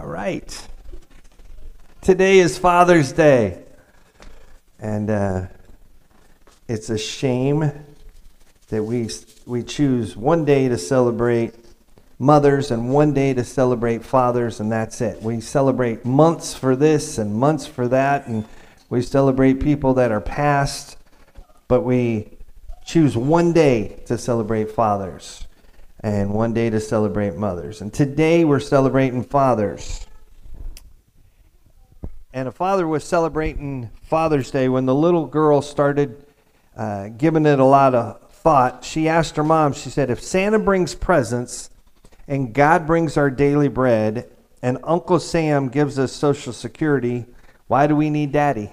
All right. Today is Father's Day. And uh, it's a shame that we, we choose one day to celebrate mothers and one day to celebrate fathers, and that's it. We celebrate months for this and months for that, and we celebrate people that are past, but we choose one day to celebrate fathers and one day to celebrate mothers. And today we're celebrating fathers. And a father was celebrating Father's Day when the little girl started uh, giving it a lot of thought. She asked her mom, she said, If Santa brings presents and God brings our daily bread and Uncle Sam gives us Social Security, why do we need daddy?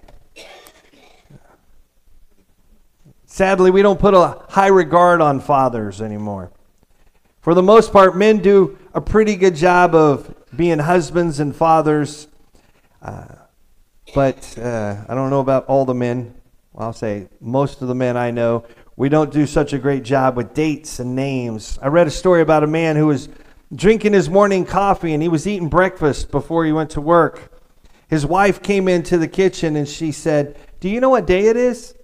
Sadly, we don't put a high regard on fathers anymore. For the most part, men do a pretty good job of being husbands and fathers. Uh, but uh, I don't know about all the men. I'll say most of the men I know. We don't do such a great job with dates and names. I read a story about a man who was drinking his morning coffee and he was eating breakfast before he went to work. His wife came into the kitchen and she said, Do you know what day it is?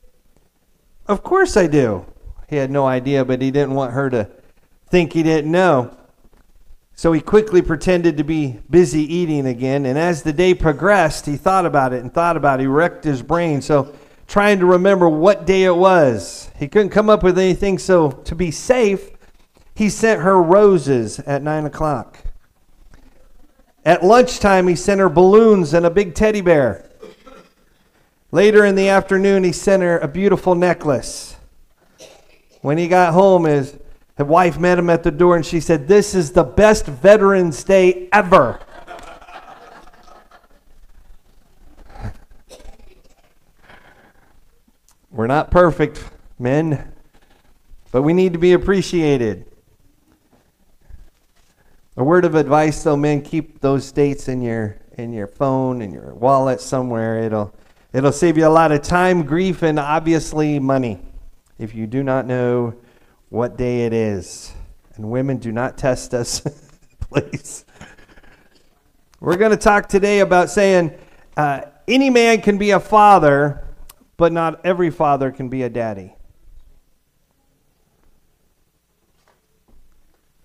Of course I do. He had no idea, but he didn't want her to think he didn't know. So he quickly pretended to be busy eating again. And as the day progressed, he thought about it and thought about it. He wrecked his brain. So trying to remember what day it was. He couldn't come up with anything. So to be safe, he sent her roses at nine o'clock. At lunchtime, he sent her balloons and a big teddy bear. Later in the afternoon, he sent her a beautiful necklace. When he got home, his his wife met him at the door and she said, This is the best Veterans Day ever. We're not perfect, men, but we need to be appreciated. A word of advice though, men, keep those dates in your in your phone in your wallet somewhere. It'll it'll save you a lot of time, grief, and obviously money. If you do not know what day it is. And women, do not test us, please. We're going to talk today about saying uh, any man can be a father, but not every father can be a daddy.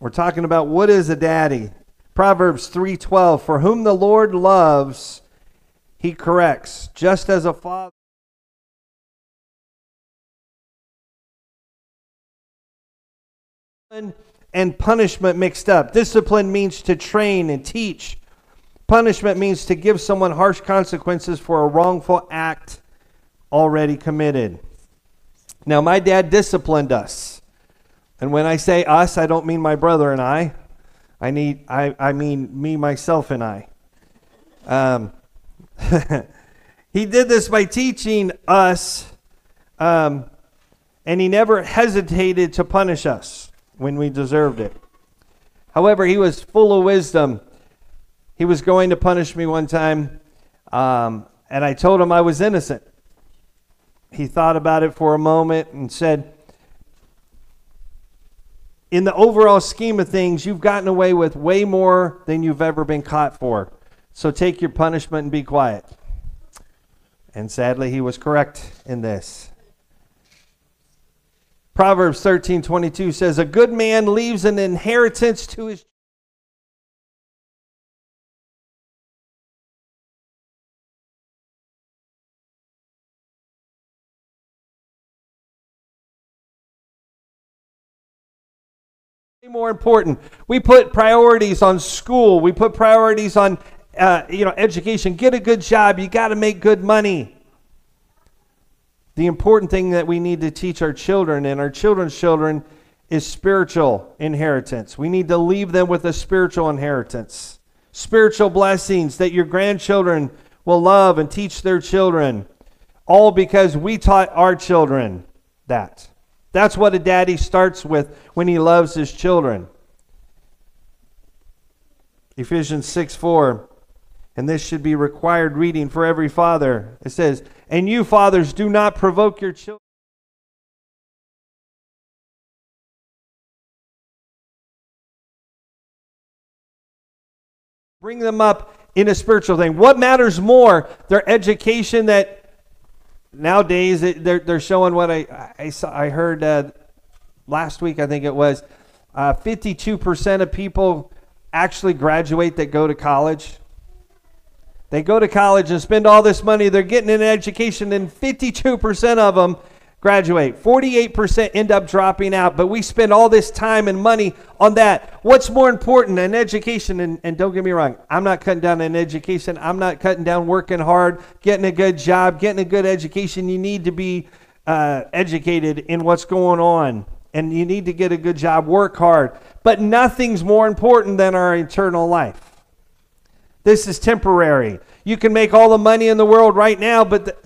We're talking about what is a daddy. Proverbs 3:12 For whom the Lord loves he corrects just as a father and punishment mixed up. Discipline means to train and teach. Punishment means to give someone harsh consequences for a wrongful act already committed. Now, my dad disciplined us. And when I say us, I don't mean my brother and I. I need I, I mean me, myself, and I. Um, he did this by teaching us, um, and he never hesitated to punish us when we deserved it. However, he was full of wisdom. He was going to punish me one time, um, and I told him I was innocent. He thought about it for a moment and said, In the overall scheme of things, you've gotten away with way more than you've ever been caught for. So take your punishment and be quiet. And sadly, he was correct in this. Proverbs 13 22 says, A good man leaves an inheritance to his more important. We put priorities on school. We put priorities on, uh, you know, education. Get a good job. You got to make good money the important thing that we need to teach our children and our children's children is spiritual inheritance. We need to leave them with a spiritual inheritance, spiritual blessings that your grandchildren will love and teach their children, all because we taught our children that. That's what a daddy starts with when he loves his children. Ephesians 6 4 and this should be required reading for every father. It says, And you, fathers, do not provoke your children. Bring them up in a spiritual thing. What matters more? Their education that nowadays they're, they're showing what I, I, saw, I heard uh, last week, I think it was, uh, 52% of people actually graduate that go to college. They go to college and spend all this money. They're getting an education, and 52% of them graduate. 48% end up dropping out, but we spend all this time and money on that. What's more important, an education? And, and don't get me wrong, I'm not cutting down an education. I'm not cutting down working hard, getting a good job, getting a good education. You need to be uh, educated in what's going on, and you need to get a good job, work hard. But nothing's more important than our eternal life. This is temporary. You can make all the money in the world right now, but the,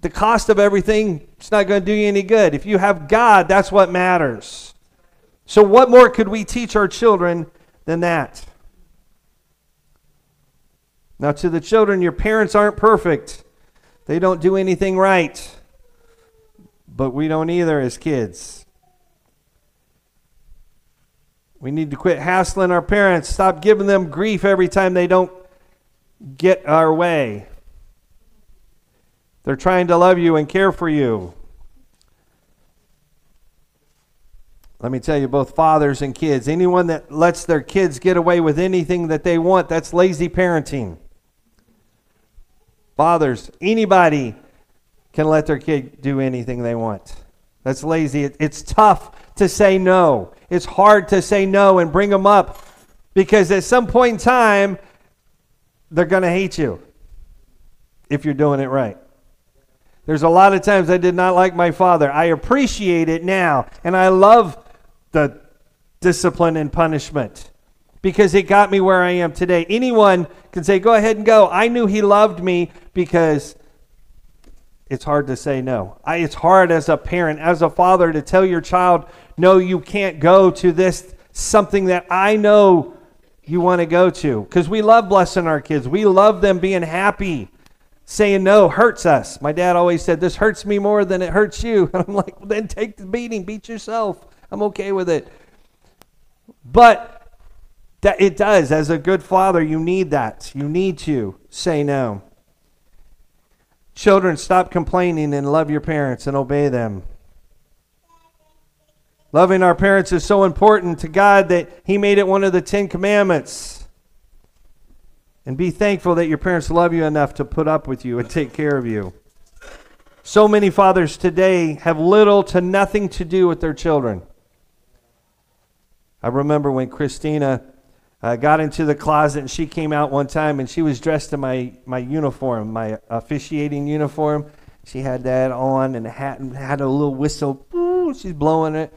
the cost of everything it's not going to do you any good. If you have God, that's what matters. So, what more could we teach our children than that? Now, to the children, your parents aren't perfect, they don't do anything right. But we don't either as kids. We need to quit hassling our parents, stop giving them grief every time they don't get our way. They're trying to love you and care for you. Let me tell you, both fathers and kids, anyone that lets their kids get away with anything that they want, that's lazy parenting. Fathers, anybody can let their kid do anything they want. That's lazy. It's tough to say no. It's hard to say no and bring them up because at some point in time, they're going to hate you if you're doing it right. There's a lot of times I did not like my father. I appreciate it now, and I love the discipline and punishment because it got me where I am today. Anyone can say, Go ahead and go. I knew he loved me because it's hard to say no. I, it's hard as a parent, as a father, to tell your child, No, you can't go to this, something that I know you want to go to. Because we love blessing our kids, we love them being happy saying no hurts us. My dad always said, This hurts me more than it hurts you. And I'm like, well, Then take the beating, beat yourself. I'm okay with it. But that it does. As a good father, you need that. You need to say no. Children, stop complaining and love your parents and obey them. Loving our parents is so important to God that He made it one of the Ten Commandments. And be thankful that your parents love you enough to put up with you and take care of you. So many fathers today have little to nothing to do with their children. I remember when Christina uh, got into the closet and she came out one time and she was dressed in my, my uniform, my officiating uniform. She had that on and a hat and had a little whistle. Ooh, she's blowing it.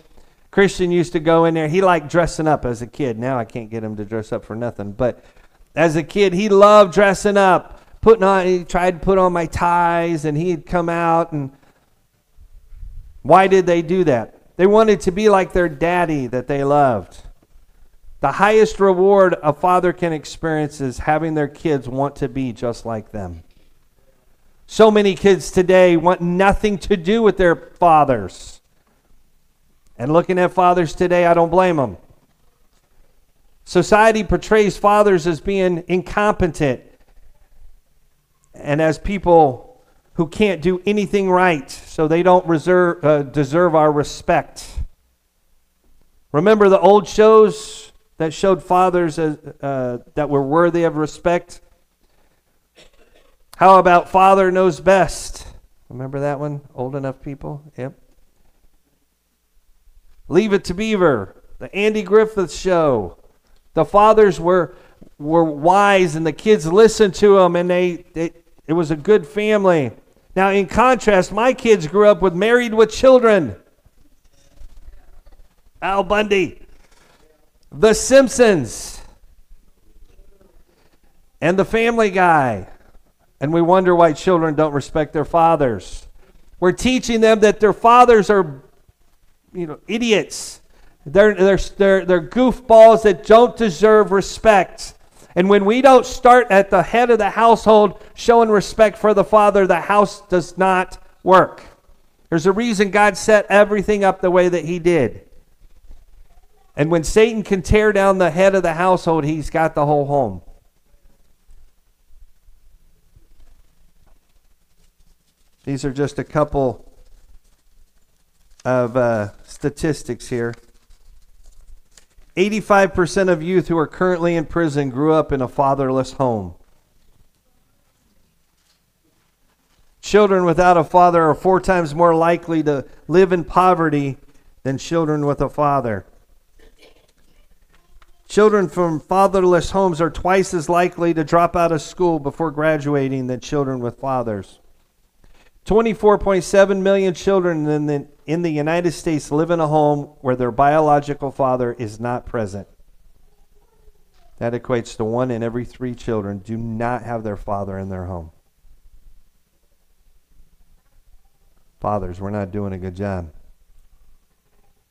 Christian used to go in there. He liked dressing up as a kid. Now I can't get him to dress up for nothing. But as a kid, he loved dressing up, putting on. He tried to put on my ties, and he'd come out. And why did they do that? They wanted to be like their daddy that they loved. The highest reward a father can experience is having their kids want to be just like them. So many kids today want nothing to do with their fathers. And looking at fathers today, I don't blame them. Society portrays fathers as being incompetent and as people who can't do anything right, so they don't reserve, uh, deserve our respect. Remember the old shows that showed fathers as, uh, that were worthy of respect? How about Father Knows Best? Remember that one? Old enough people? Yep. Leave It to Beaver, the Andy Griffith Show. The fathers were were wise and the kids listened to them and they, they it was a good family. Now in contrast, my kids grew up with married with children. Al Bundy, The Simpsons, and The Family Guy. And we wonder why children don't respect their fathers. We're teaching them that their fathers are you know, idiots. They're, they're, they're, they're goofballs that don't deserve respect. And when we don't start at the head of the household showing respect for the father, the house does not work. There's a reason God set everything up the way that he did. And when Satan can tear down the head of the household, he's got the whole home. These are just a couple of uh, statistics here. 85% of youth who are currently in prison grew up in a fatherless home. Children without a father are four times more likely to live in poverty than children with a father. Children from fatherless homes are twice as likely to drop out of school before graduating than children with fathers. 24.7 million children in the, in the United States live in a home where their biological father is not present. That equates to one in every three children do not have their father in their home. Fathers, we're not doing a good job.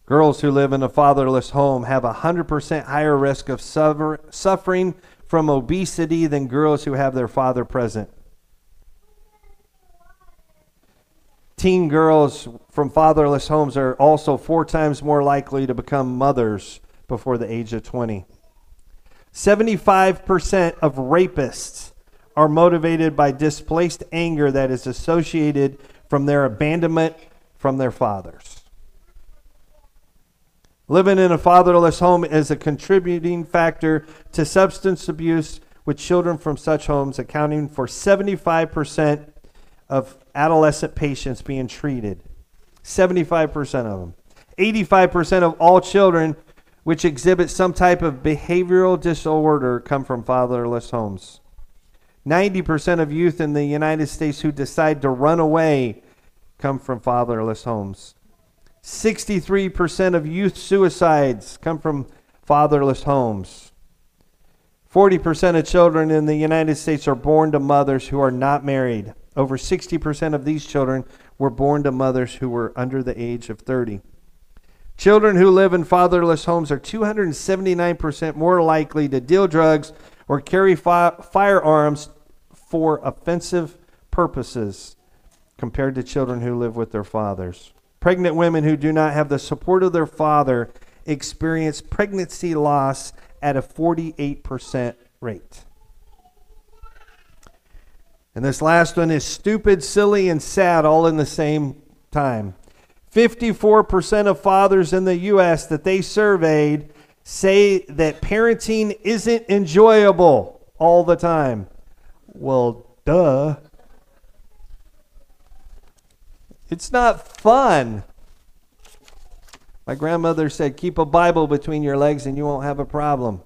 Girls who live in a fatherless home have a 100% higher risk of suffer, suffering from obesity than girls who have their father present. Teen girls from fatherless homes are also four times more likely to become mothers before the age of 20. 75% of rapists are motivated by displaced anger that is associated from their abandonment from their fathers. Living in a fatherless home is a contributing factor to substance abuse, with children from such homes accounting for 75% of adolescent patients being treated. 75% of them. 85% of all children which exhibit some type of behavioral disorder come from fatherless homes. 90% of youth in the United States who decide to run away come from fatherless homes. 63% of youth suicides come from fatherless homes. 40% of children in the United States are born to mothers who are not married. Over 60% of these children were born to mothers who were under the age of 30. Children who live in fatherless homes are 279% more likely to deal drugs or carry fi- firearms for offensive purposes compared to children who live with their fathers. Pregnant women who do not have the support of their father experience pregnancy loss at a 48% rate. And this last one is stupid, silly, and sad all in the same time. 54% of fathers in the U.S. that they surveyed say that parenting isn't enjoyable all the time. Well, duh. It's not fun. My grandmother said, Keep a Bible between your legs and you won't have a problem.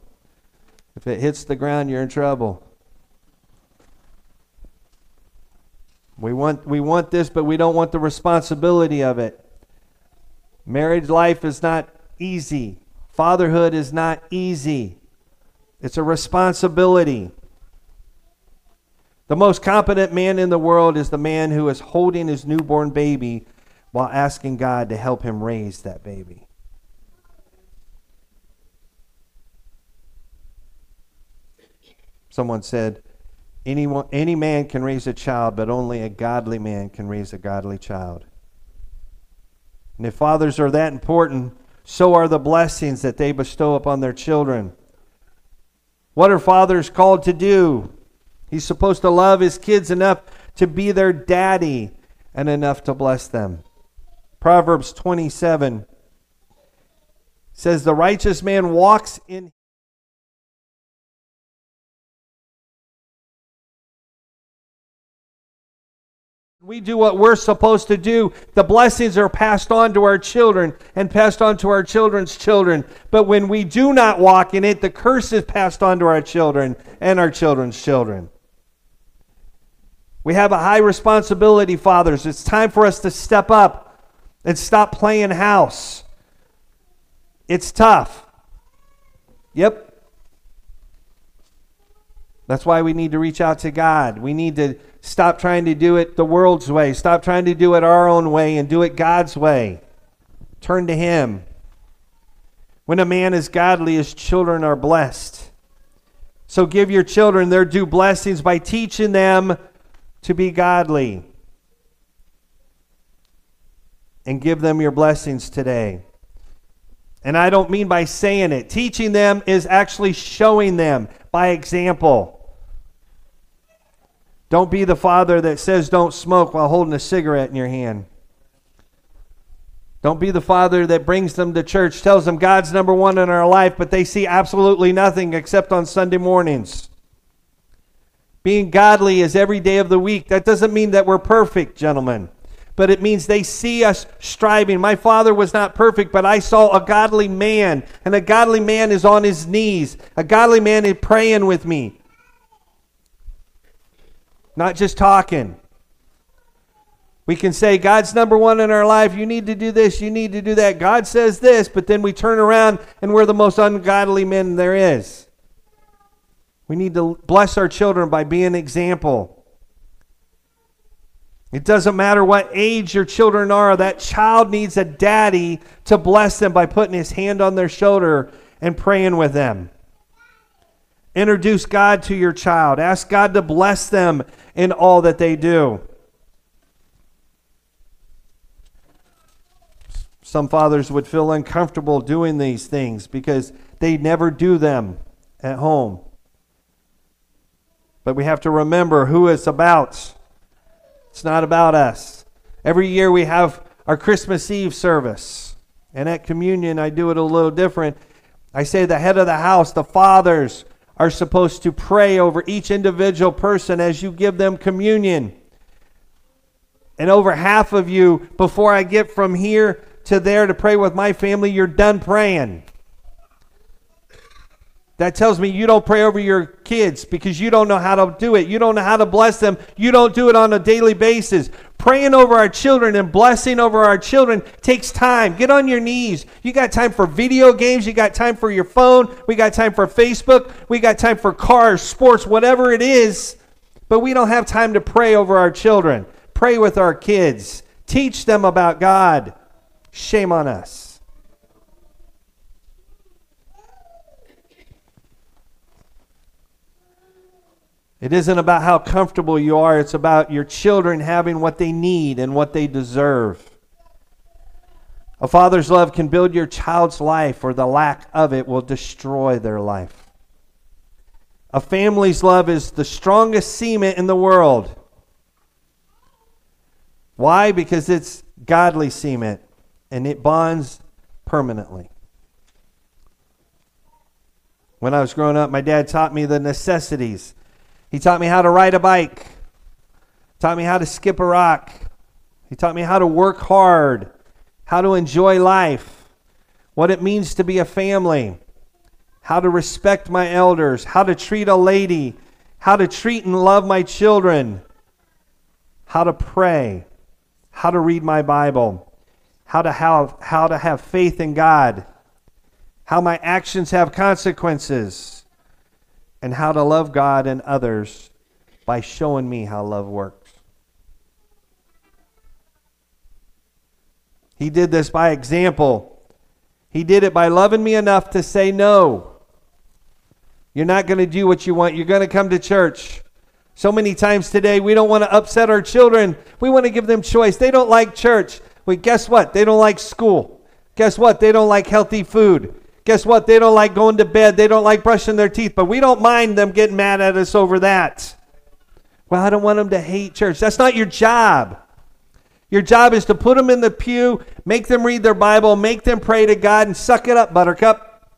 If it hits the ground, you're in trouble. We want, we want this, but we don't want the responsibility of it. Marriage life is not easy. Fatherhood is not easy. It's a responsibility. The most competent man in the world is the man who is holding his newborn baby while asking God to help him raise that baby. Someone said, Anyone, any man can raise a child, but only a godly man can raise a godly child. And if fathers are that important, so are the blessings that they bestow upon their children. What are fathers called to do? He's supposed to love his kids enough to be their daddy and enough to bless them. Proverbs 27 says, The righteous man walks in we do what we're supposed to do, the blessings are passed on to our children and passed on to our children's children. But when we do not walk in it, the curse is passed on to our children and our children's children. We have a high responsibility, fathers. It's time for us to step up and stop playing house. It's tough. Yep, that's why we need to reach out to God. We need to stop trying to do it the world's way, stop trying to do it our own way, and do it God's way. Turn to Him. When a man is godly, his children are blessed. So give your children their due blessings by teaching them to be godly. And give them your blessings today. And I don't mean by saying it. Teaching them is actually showing them by example. Don't be the father that says don't smoke while holding a cigarette in your hand. Don't be the father that brings them to church, tells them God's number one in our life, but they see absolutely nothing except on Sunday mornings. Being godly is every day of the week. That doesn't mean that we're perfect, gentlemen, but it means they see us striving. My father was not perfect, but I saw a godly man, and a godly man is on his knees. A godly man is praying with me, not just talking. We can say, God's number one in our life. You need to do this. You need to do that. God says this, but then we turn around and we're the most ungodly men there is. We need to bless our children by being an example. It doesn't matter what age your children are, that child needs a daddy to bless them by putting his hand on their shoulder and praying with them. Introduce God to your child. Ask God to bless them in all that they do. Some fathers would feel uncomfortable doing these things because they never do them at home. But we have to remember who it's about. It's not about us. Every year we have our Christmas Eve service. And at communion, I do it a little different. I say the head of the house, the fathers, are supposed to pray over each individual person as you give them communion. And over half of you, before I get from here to there to pray with my family, you're done praying. That tells me you don't pray over your kids because you don't know how to do it. You don't know how to bless them. You don't do it on a daily basis. Praying over our children and blessing over our children takes time. Get on your knees. You got time for video games. You got time for your phone. We got time for Facebook. We got time for cars, sports, whatever it is. But we don't have time to pray over our children. Pray with our kids. Teach them about God. Shame on us. It isn't about how comfortable you are, it's about your children having what they need and what they deserve. A father's love can build your child's life, or the lack of it will destroy their life. A family's love is the strongest cement in the world. Why? Because it's godly cement and it bonds permanently. When I was growing up, my dad taught me the necessities. He taught me how to ride a bike, taught me how to skip a rock, he taught me how to work hard, how to enjoy life, what it means to be a family, how to respect my elders, how to treat a lady, how to treat and love my children, how to pray, how to read my Bible how to have, how to have faith in God, how my actions have consequences, and how to love God and others by showing me how love works. He did this by example. He did it by loving me enough to say no. You're not going to do what you want. You're going to come to church. So many times today, we don't want to upset our children. We want to give them choice. They don't like church. Well, guess what? They don't like school. Guess what? They don't like healthy food. Guess what? They don't like going to bed. They don't like brushing their teeth. But we don't mind them getting mad at us over that. Well, I don't want them to hate church. That's not your job. Your job is to put them in the pew, make them read their Bible, make them pray to God, and suck it up, buttercup.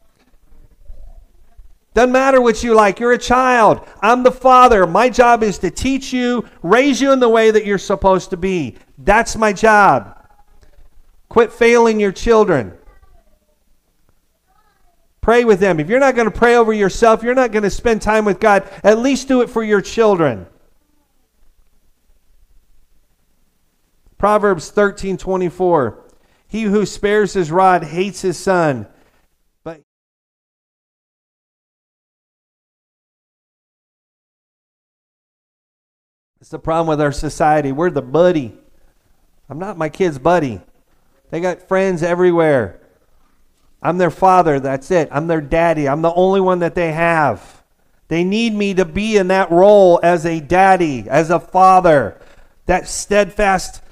Doesn't matter what you like. You're a child. I'm the father. My job is to teach you, raise you in the way that you're supposed to be. That's my job. Quit failing your children. Pray with them. If you're not going to pray over yourself, you're not going to spend time with God, at least do it for your children. Proverbs 13:24 He who spares his rod hates his son, but It's the problem with our society. We're the buddy. I'm not my kid's buddy. They got friends everywhere. I'm their father, that's it. I'm their daddy. I'm the only one that they have. They need me to be in that role as a daddy, as a father, that steadfast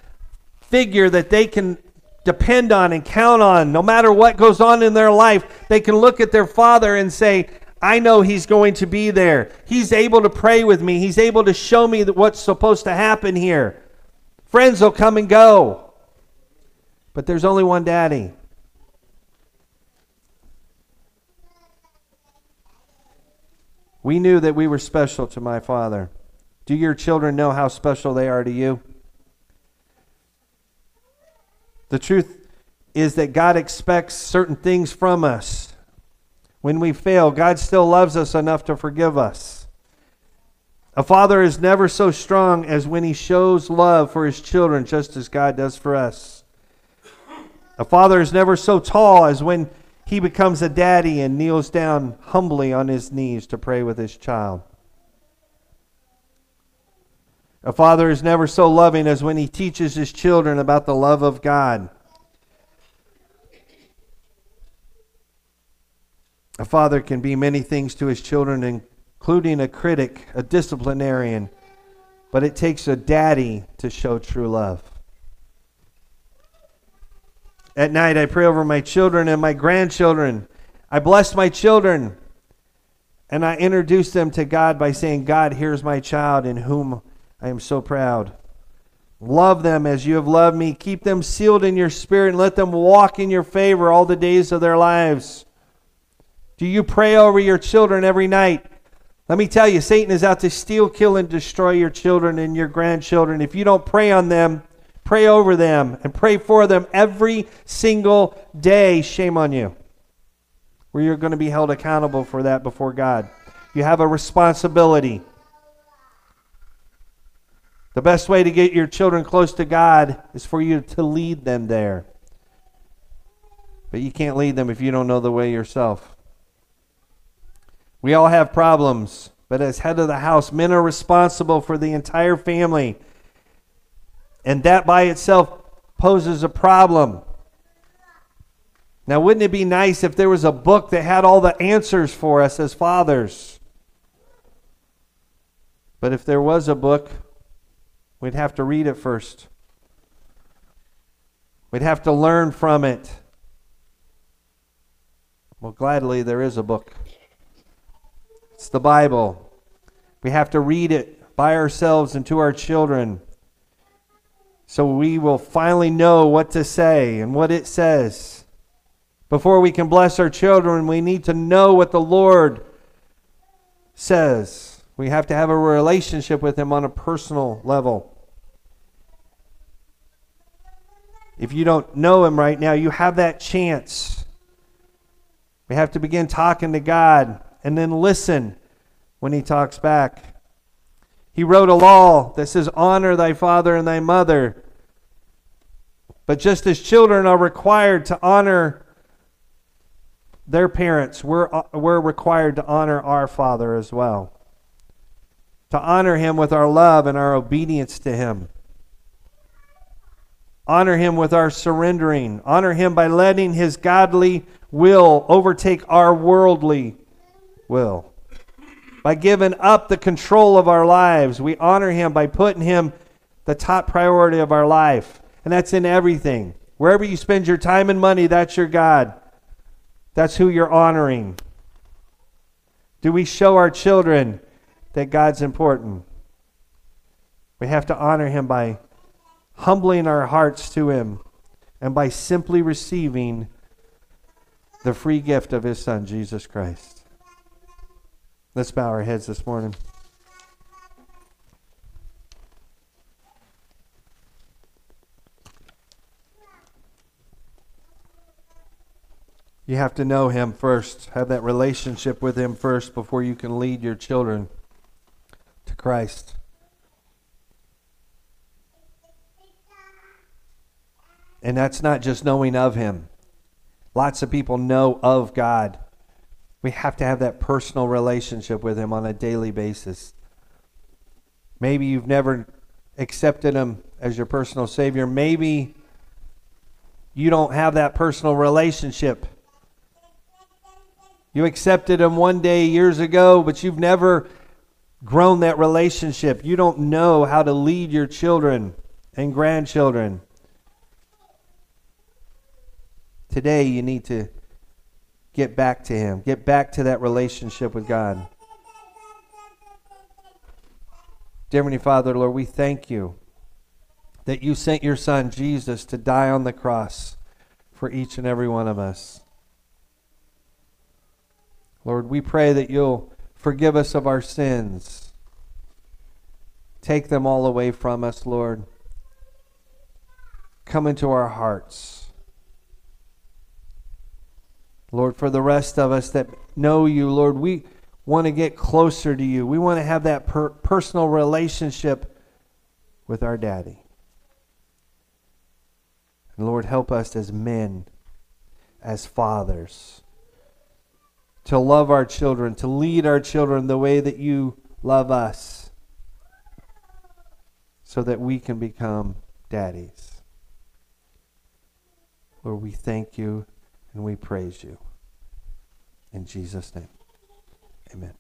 figure that they can depend on and count on no matter what goes on in their life. They can look at their father and say, I know He's going to be there. He's able to pray with me, He's able to show me what's supposed to happen here. Friends will come and go, but there's only one daddy. We knew that we were special to my Father. Do your children know how special they are to you? The truth is that God expects certain things from us. When we fail, God still loves us enough to forgive us. A father is never so strong as when he shows love for his children, just as God does for us. A father is never so tall as when he becomes a daddy and kneels down humbly on his knees to pray with his child. A father is never so loving as when he teaches his children about the love of God. A father can be many things to his children, including a critic, a disciplinarian, but it takes a daddy to show true love. At night, I pray over my children and my grandchildren. I bless my children and I introduce them to God by saying, God, here's my child in whom I am so proud. Love them as you have loved me. Keep them sealed in your spirit and let them walk in your favor all the days of their lives. Do you pray over your children every night? Let me tell you, Satan is out to steal, kill, and destroy your children and your grandchildren. If you don't pray on them, pray over them, and pray for them every single day, shame on you. Where you're going to be held accountable for that before God. You have a responsibility. The best way to get your children close to God is for you to lead them there. But you can't lead them if you don't know the way yourself. We all have problems, but as head of the house, men are responsible for the entire family. And that by itself poses a problem. Now, wouldn't it be nice if there was a book that had all the answers for us as fathers? But if there was a book, We'd have to read it first. We'd have to learn from it. Well, gladly, there is a book. It's the Bible. We have to read it by ourselves and to our children so we will finally know what to say and what it says. Before we can bless our children, we need to know what the Lord says. We have to have a relationship with Him on a personal level. If you don't know Him right now, you have that chance. We have to begin talking to God and then listen when He talks back. He wrote a law that says, Honor thy father and thy mother. But just as children are required to honor their parents, we're, uh, we're required to honor our Father as well to honor him with our love and our obedience to him. Honor him with our surrendering. Honor him by letting his godly will overtake our worldly will. By giving up the control of our lives, we honor him by putting him the top priority of our life. And that's in everything. Wherever you spend your time and money, that's your God. That's who you're honoring. Do we show our children that God's important. We have to honor Him by humbling our hearts to Him and by simply receiving the free gift of His Son, Jesus Christ. Let's bow our heads this morning. You have to know Him first, have that relationship with Him first before you can lead your children to Christ. And that's not just knowing of Him. Lots of people know of God. We have to have that personal relationship with Him on a daily basis. Maybe you've never accepted Him as your personal Savior. Maybe you don't have that personal relationship. You accepted Him one day years ago, but you've never grown that relationship. You don't know how to lead your children and grandchildren. Today, you need to get back to Him, get back to that relationship with God. Dear Heavenly Father, Lord, we thank you that you sent your Son, Jesus, to die on the cross for each and every one of us. Lord, we pray that you'll forgive us of our sins. Take them all away from us, Lord. Come into our hearts. Lord, for the rest of us that know you, Lord, we want to get closer to you. We want to have that per- personal relationship with our daddy. And Lord, help us as men, as fathers to love our children, to lead our children the way that you love us, so that we can become daddies. Lord, we thank you and we praise you. In Jesus' name, amen.